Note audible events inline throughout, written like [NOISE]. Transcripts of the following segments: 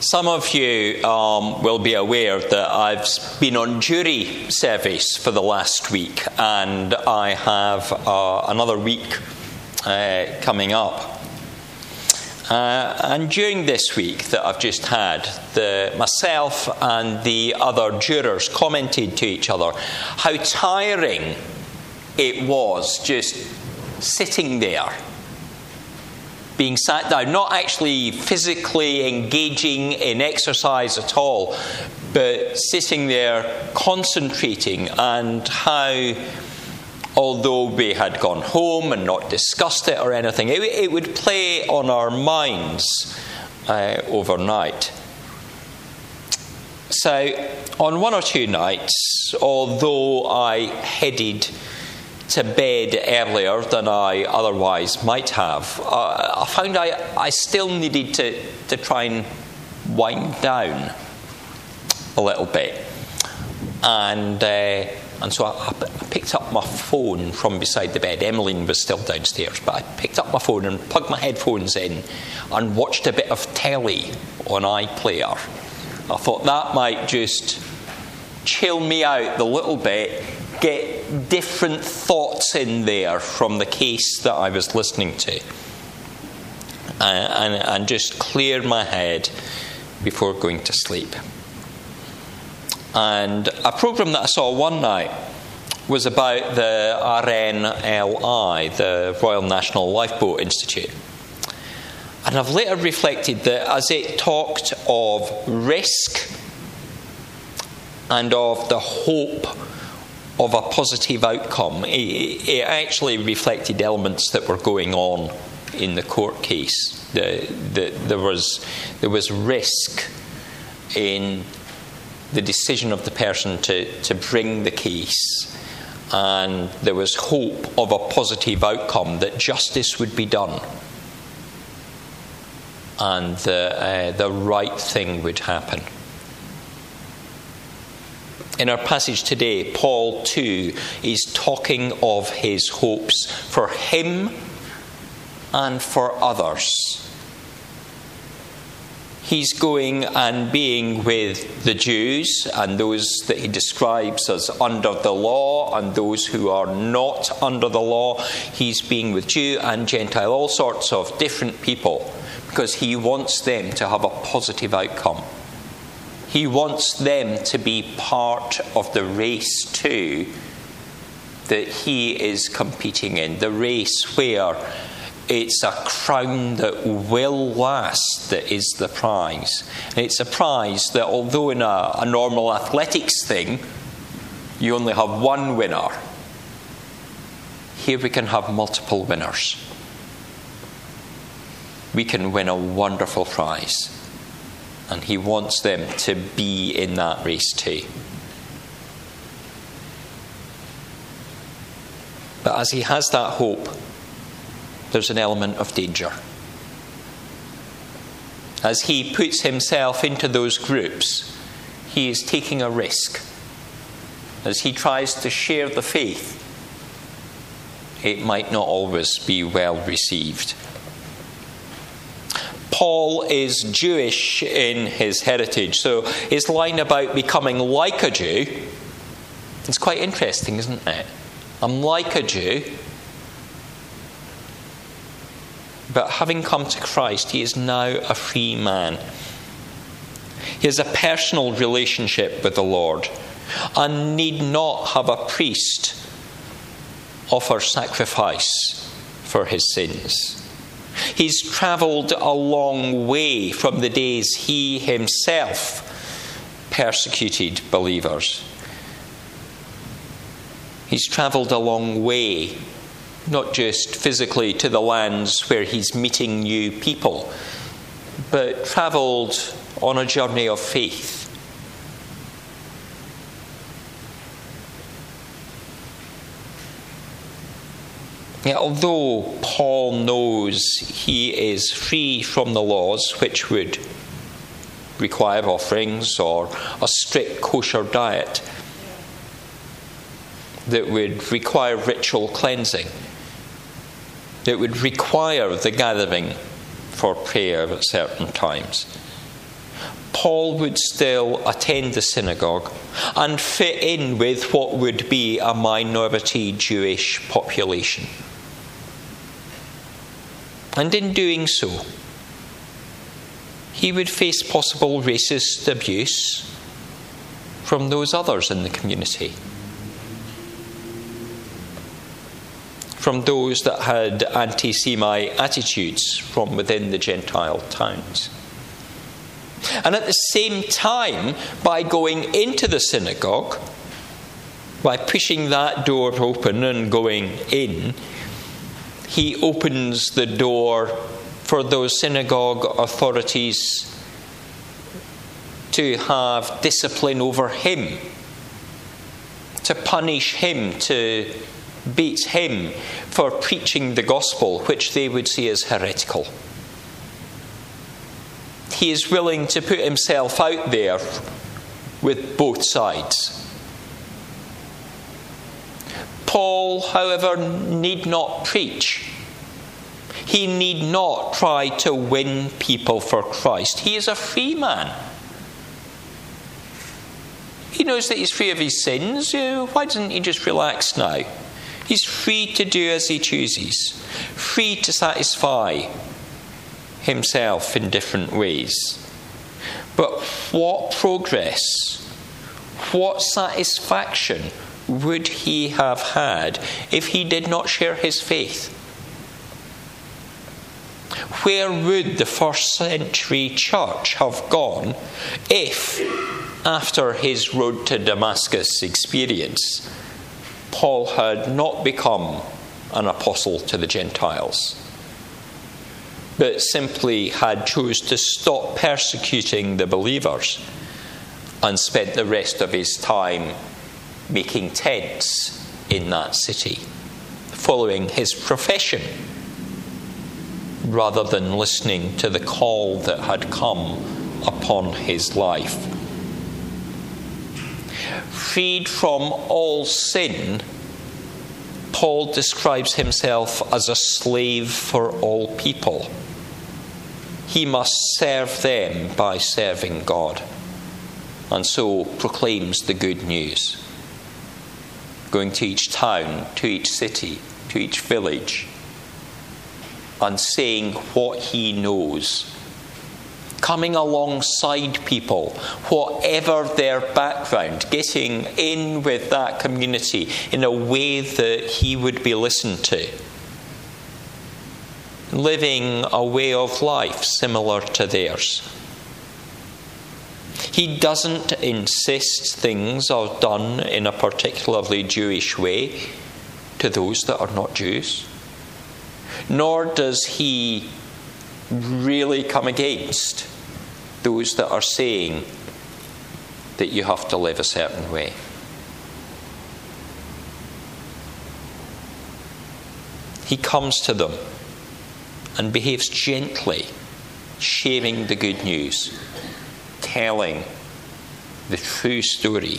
Some of you um, will be aware that I've been on jury service for the last week, and I have uh, another week uh, coming up. Uh, and during this week that I've just had, the, myself and the other jurors commented to each other how tiring it was just sitting there being sat down, not actually physically engaging in exercise at all, but sitting there concentrating, and how, although we had gone home and not discussed it or anything, it, it would play on our minds uh, overnight. So, on one or two nights, although I headed to bed earlier than I otherwise might have, uh, I found I, I still needed to, to try and wind down a little bit. And, uh, and so I, I, picked up my phone from beside the bed. Emmeline was still downstairs, but I picked up my phone and plugged my headphones in and watched a bit of telly on iPlayer. I thought that might just chill me out a little bit get different thoughts in there from the case that I was listening to. And, and, and just clear my head before going to sleep. And a program that I saw one night was about the RNLI, the Royal National Lifeboat Institute. And I've later reflected that as it talked of risk and of the hope of a positive outcome. It, it, actually reflected elements that were going on in the court case. The, the, there, was, there was risk in the decision of the person to, to bring the case, and there was hope of a positive outcome that justice would be done and the, uh, the right thing would happen. In our passage today, Paul too is talking of his hopes for him and for others. He's going and being with the Jews and those that he describes as under the law and those who are not under the law. He's being with Jew and Gentile, all sorts of different people, because he wants them to have a positive outcome. He wants them to be part of the race too that he is competing in. The race where it's a crown that will last that is the prize. And it's a prize that, although in a, a normal athletics thing, you only have one winner, here we can have multiple winners. We can win a wonderful prize and he wants them to be in that race too. But as he has that hope, there's an element of danger. As he puts himself into those groups, he is taking a risk. As he tries to share the faith, it might not always be well received. Paul is Jewish in his heritage. So his line about becoming like a Jew is quite interesting, isn't it? I'm like a Jew. But having come to Christ, he is now a free man. He has a personal relationship with the Lord and need not have a priest offer sacrifice for his sins. He's travelled a long way from the days he himself persecuted believers. He's travelled a long way, not just physically to the lands where he's meeting new people, but travelled on a journey of faith Although Paul knows he is free from the laws which would require offerings or a strict kosher diet that would require ritual cleansing, that would require the gathering for prayer at certain times. Paul would still attend the synagogue and fit in with what would be a minority Jewish population. And in doing so, he would face possible racist abuse from those others in the community. From those that had anti Semite attitudes from within the Gentile towns. And at the same time, by going into the synagogue, by pushing that door open and going in, he opens the door for those synagogue authorities to have discipline over him, to punish him, to beat him for preaching the gospel, which they would see as heretical. He is willing to put himself out there with both sides. Paul, however, need not preach. He need not try to win people for Christ. He is a free man. He knows that he's free of his sins. Why doesn't he just relax now? He's free to do as he chooses, free to satisfy himself in different ways. But what progress, what satisfaction would he have had if he did not share his faith? Where would the first century church have gone if, after his road to Damascus experience, Paul had not become an apostle to the Gentiles? but simply had chose to stop persecuting the believers and spent the rest of his time making tents in that city, following his profession rather than listening to the call that had come upon his life. Freed from all sin, Paul describes himself as a slave for all people he must serve them by serving God. And so proclaims the good news. Going to each town, to each city, to each village, and saying what he knows. Coming alongside people, whatever their background, getting in with that community in a way that he would be listened to living a way of life similar to theirs. He doesn't insist things are done in a particularly Jewish way to those that are not Jews. Nor does he really come against those that are saying that you have to live a certain way. He comes to them and behaves gently, sharing the good news, telling the true story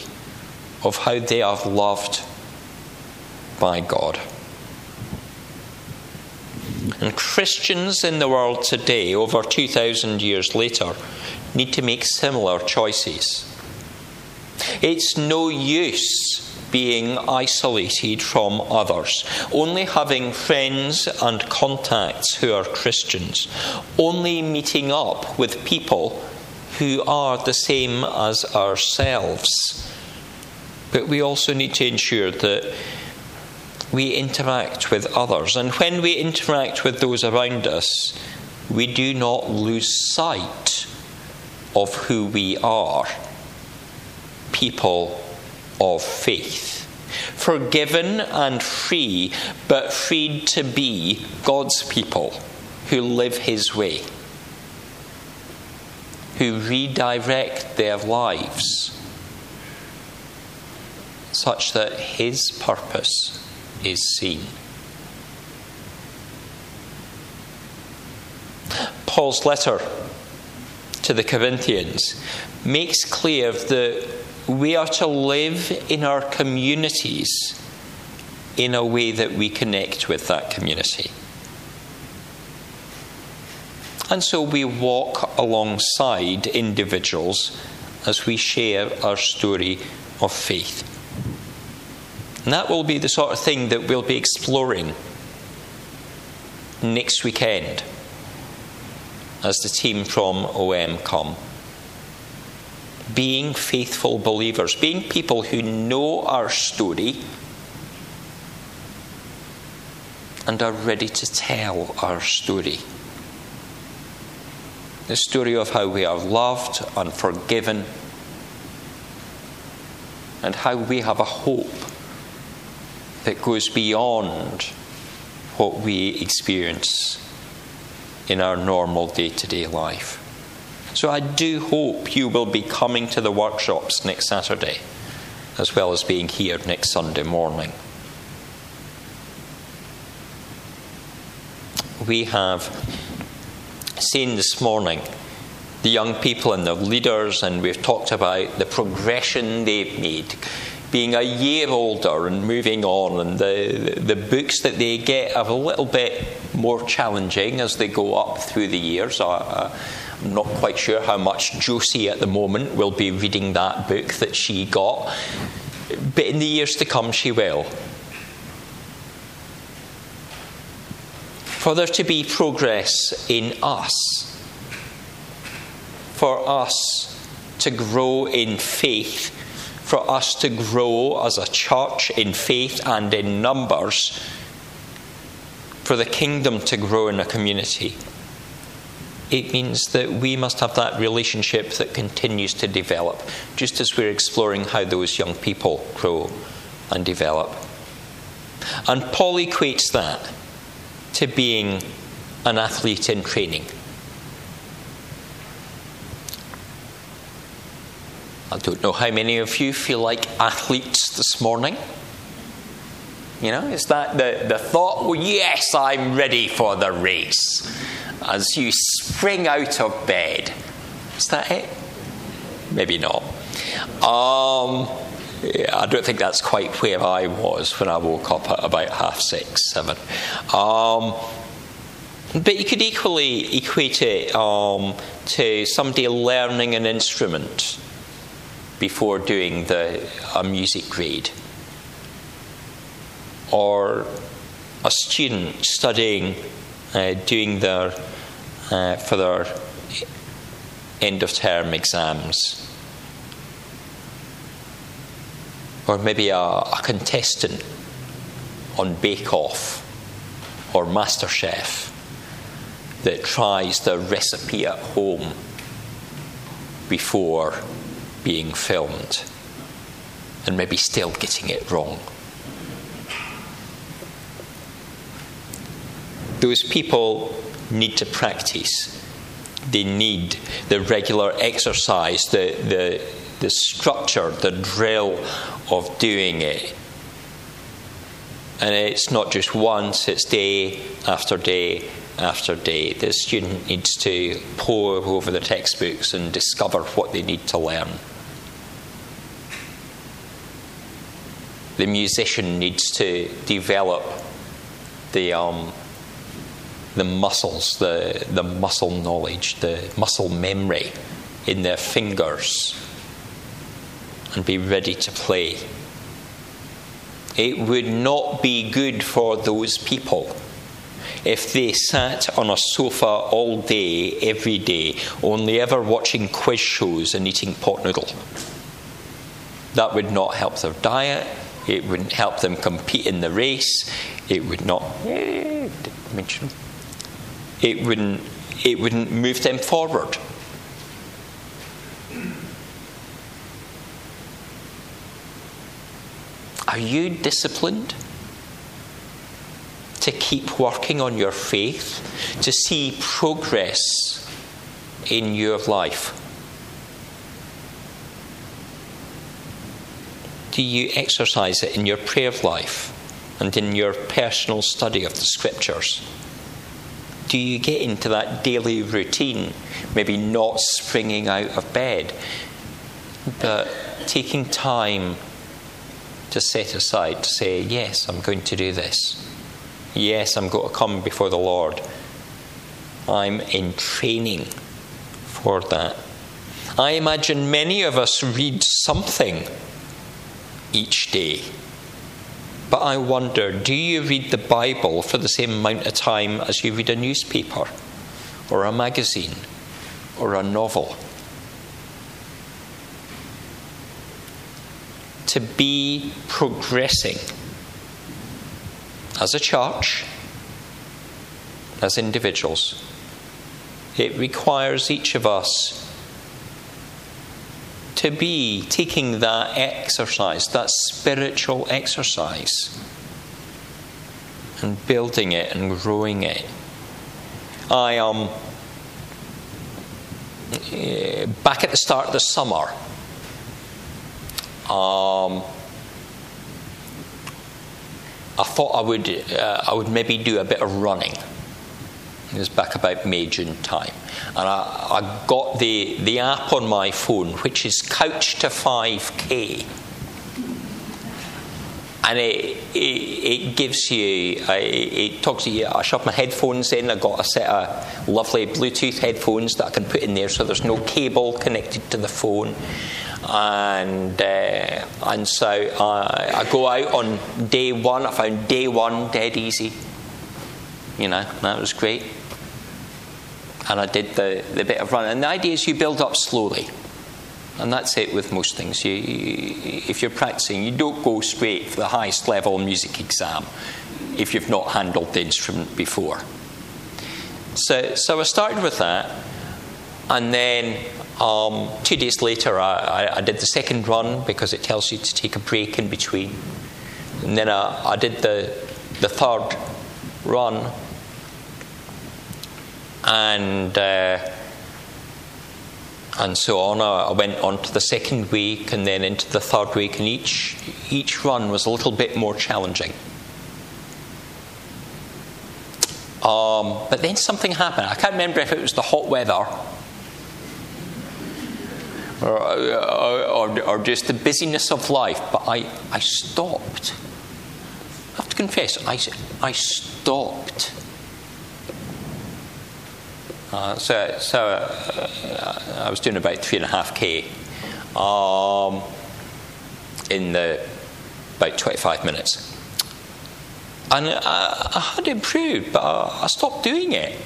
of how they are loved by God. And Christians in the world today, over 2,000 years later, need to make similar choices. It's no use being isolated from others, only having friends and contacts who are Christians, only meeting up with people who are the same as ourselves. But we also need to ensure that we interact with others. And when we interact with those around us, we do not lose sight of who we are people of faith. Forgiven and free, but freed to be God's people who live His way, who redirect their lives such that His purpose is seen. Paul's letter to the Corinthians makes clear that we are to live in our communities in a way that we connect with that community. And so we walk alongside individuals as we share our story of faith. And that will be the sort of thing that we'll be exploring next weekend as the team from OM come. Being faithful believers, being people who know our story and are ready to tell our story. The story of how we are loved and forgiven, and how we have a hope that goes beyond what we experience in our normal day to day life. So I do hope you will be coming to the workshops next Saturday, as well as being here next Sunday morning. We have seen this morning the young people and the leaders, and we've talked about the progression they've made being a year older and moving on, and the, the books that they get are a little bit more challenging as they go up through the years. I, I'm not quite sure how much Josie at the moment will be reading that book that she got, but in the years to come, she will. For there to be progress in us, for us to grow in faith for us to grow as a church in faith and in numbers, for the kingdom to grow in a community. It means that we must have that relationship that continues to develop, just as we're exploring how those young people grow and develop. And Paul equates that to being an athlete in training. I don't know how many of you feel like athletes this morning. You know, is that the, the thought, well, yes, I'm ready for the race? As you spring out of bed. Is that it? Maybe not. Um, I don't think that's quite where I was when I woke up at about half six, seven. Um, but you could equally equate it um, to somebody learning an instrument before doing the, a music grade. Or a student studying, uh, doing their, uh, for their end of term exams. Or maybe a, a contestant on Bake Off or MasterChef that tries the recipe at home before being filmed and maybe still getting it wrong. Those people need to practice. They need the regular exercise, the, the, the structure, the drill of doing it. And it's not just once, it's day after day after day. The student needs to pore over the textbooks and discover what they need to learn. the musician needs to develop the um, the muscles, the the muscle knowledge, the muscle memory in their fingers, and be ready to play. It would not be good for those people if they sat on a sofa all day, every day, only ever watching quiz shows and eating pot noodle. That would not help their diet, it wouldn't help them compete in the race. It would not mention. It wouldn't. It wouldn't move them forward. Are you disciplined to keep working on your faith, to see progress in your life? do you exercise it in your prayer life and in your personal study of the scriptures? Do you get into that daily routine, maybe not springing out of bed, but taking time to set aside to say, Yes, I'm going to do this. Yes, I'm going to come before the Lord I'm in training for that. I imagine many of us read something each day. But I wonder do you read the Bible for the same amount of time as you read a newspaper, or a magazine, or a novel? To be progressing as a church, as individuals, it requires each of us to be taking that exercise, that spiritual exercise, and building it and growing it. I am um, back at the start of the summer. Um, I thought I would, uh, I would maybe do a bit of running. It was back about May, June time. And I, I got the, the app on my phone, which is Couch to 5K. And it, it, it gives you, uh, it talks to you. I shove my headphones in. I got a set of lovely Bluetooth headphones that I can put in there so there's no cable connected to the phone and uh, and so I, I, go out on day one. I found day one dead easy. You know, that was great and I did the, the bit of running. And the idea is you build up slowly. And that's it with most things. You, you, if you're practicing, you don't go straight for the highest level music exam if you've not handled the instrument before. So, so I started with that, and then um, two days later, I, I, did the second run because it tells you to take a break in between. And then I, I did the, the third run, and uh, and so on. I went on to the second week and then into the third week, and each each run was a little bit more challenging. Um, but then something happened. I can't remember if it was the hot weather or, or, or, just the busyness of life, but I, I stopped. I have to confess, I, I stopped uh, so, so uh, I was doing about three and a half k um, in the about 25 minutes, and I, I had improved, but I, I stopped doing it.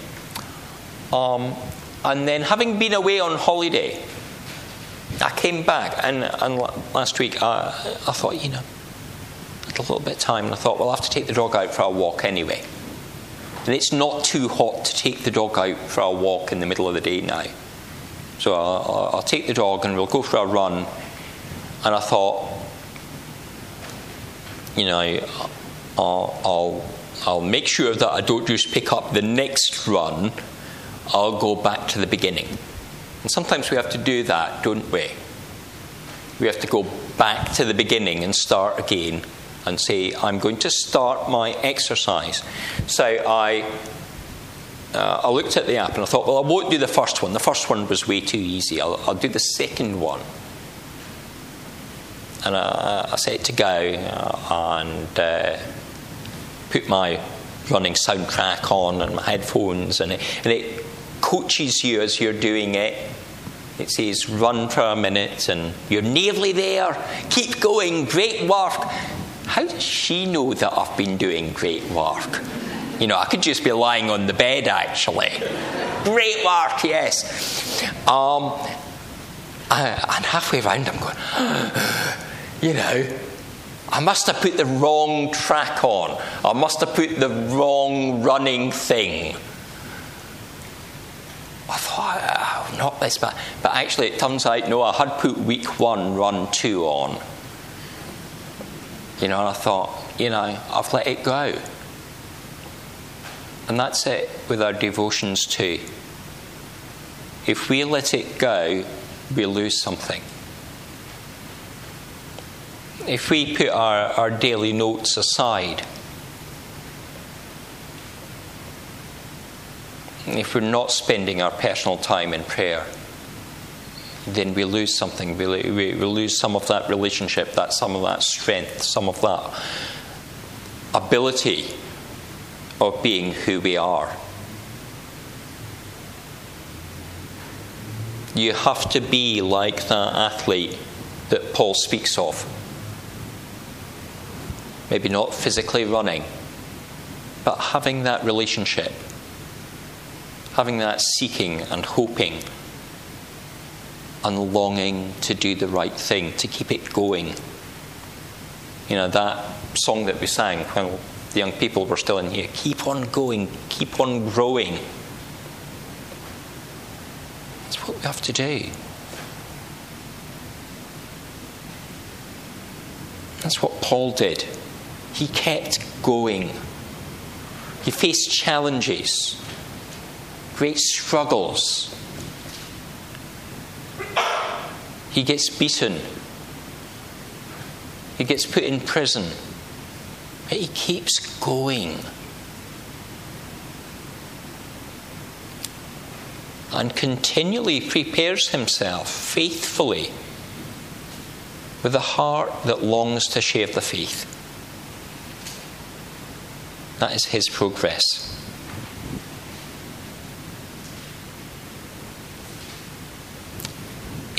Um, and then, having been away on holiday, I came back, and, and last week I, I thought, you know, I had a little bit of time, and I thought, well, I'll have to take the dog out for a walk anyway. And it's not too hot to take the dog out for a walk in the middle of the day now. So I'll, I'll take the dog and we'll go for a run. And I thought, you know, I'll, I'll, I'll make sure that I don't just pick up the next run, I'll go back to the beginning. And sometimes we have to do that, don't we? We have to go back to the beginning and start again and say, I'm going to start my exercise. So I, uh, I looked at the app and I thought, well, I won't do the first one. The first one was way too easy. I'll, I'll do the second one. And I, I set it to go uh, and uh, put my running soundtrack on and my headphones, and it, and it coaches you as you're doing it. It says, run for a minute, and you're nearly there. Keep going, great work. How does she know that I've been doing great work? You know, I could just be lying on the bed actually. Great work, yes. Um, and halfway around, I'm going, [GASPS] you know, I must have put the wrong track on. I must have put the wrong running thing. I thought, oh, not this, but, but actually, it turns out, no, I had put week one, run two on. You know, and I thought, you know, I've let it go. And that's it with our devotions too. If we let it go, we lose something. If we put our, our daily notes aside, if we're not spending our personal time in prayer, then we lose something. We, we, we lose some of that relationship, that some of that strength, some of that ability of being who we are. You have to be like that athlete that Paul speaks of. Maybe not physically running, but having that relationship, having that seeking and hoping and longing to do the right thing, to keep it going. You know, that song that we sang when the young people were still in here keep on going, keep on growing. That's what we have to do. That's what Paul did. He kept going. He faced challenges, great struggles. He gets beaten. He gets put in prison. But he keeps going. And continually prepares himself faithfully with a heart that longs to share the faith. That is his progress.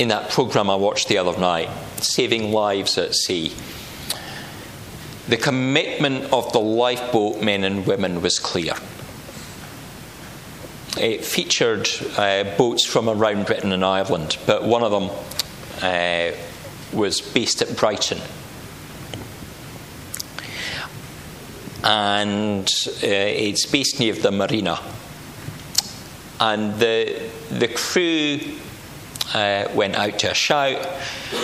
In that program I watched the other night, Saving Lives at Sea, the commitment of the lifeboat men and women was clear. It featured uh, boats from around Britain and Ireland, but one of them uh, was based at Brighton. And uh, it's based near the marina. And the, the crew uh, went out to a shout,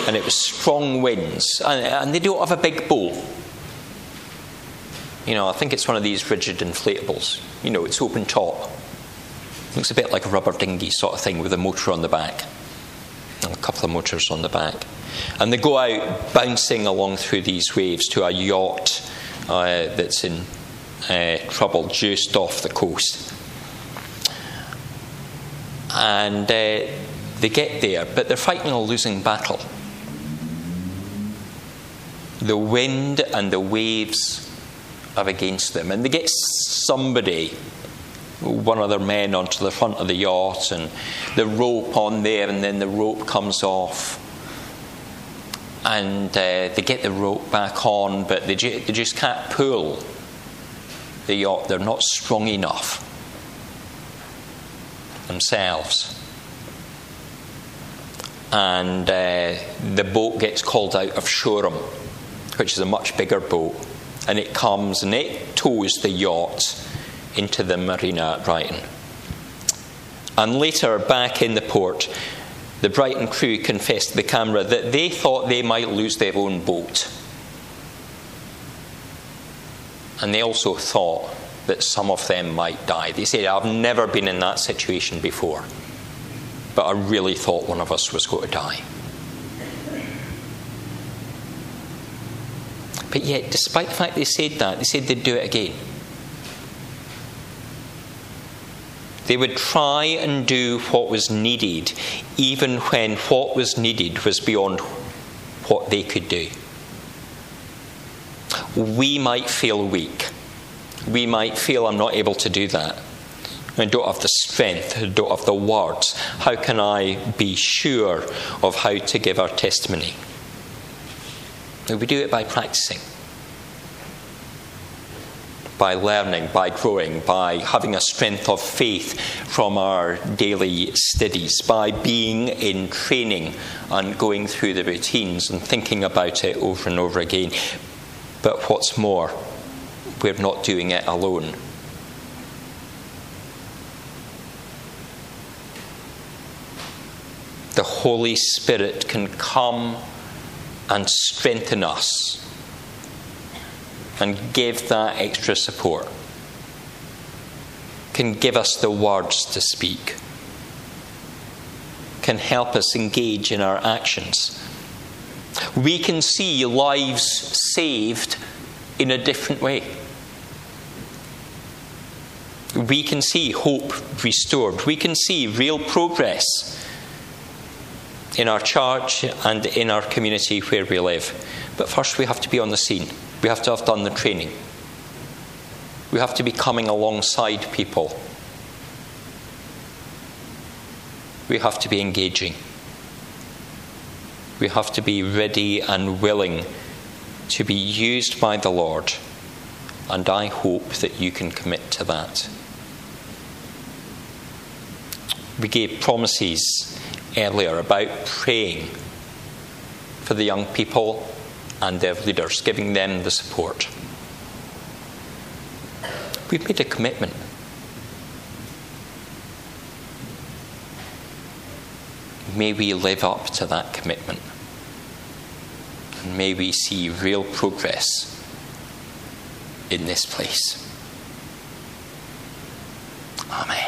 and it was strong winds. And, and they don't have a big boat. You know, I think it's one of these rigid inflatables. You know, it's open top. Looks a bit like a rubber dinghy sort of thing with a motor on the back. And a couple of motors on the back. And they go out bouncing along through these waves to a yacht uh, that's in uh, trouble just off the coast. And uh, they get there, but they're fighting a losing battle. The wind and the waves are against them, and they get somebody one of their men onto the front of the yacht and the rope on there, and then the rope comes off and uh, they get the rope back on, but they, ju- they just can't pull the yacht. They're not strong enough themselves. And uh, the boat gets called out of Shoreham, which is a much bigger boat, and it comes and it tows the yacht into the marina at Brighton. And later, back in the port, the Brighton crew confessed to the camera that they thought they might lose their own boat. And they also thought that some of them might die. They said, I've never been in that situation before, but I really thought one of us was going to die. But yet, despite the fact they said that, they said they'd do it again. They would try and do what was needed, even when what was needed was beyond what they could do. We might feel weak. We might feel I'm not able to do that. I don't have the strength, I don't have the words. How can I be sure of how to give our testimony? We do it by practicing by learning, by growing, by having a strength of faith from our daily studies, by being in training and going through the routines and thinking about it over and over again. But what's more, we're not doing it alone. The Holy Spirit can come and strengthen us and give that extra support, can give us the words to speak, can help us engage in our actions. We can see lives saved in a different way. We can see hope restored. We can see real progress in our church and in our community where we live. But first, we have to be on the scene. We have to have done the training. We have to be coming alongside people. we have to be engaging. We have to be ready and willing to be used by the Lord. And I hope that you can commit to that. We gave promises earlier about praying for the young people and their leaders, giving them the support. We've made a commitment. May we live up to that commitment. And may we see real progress in this place. Amen.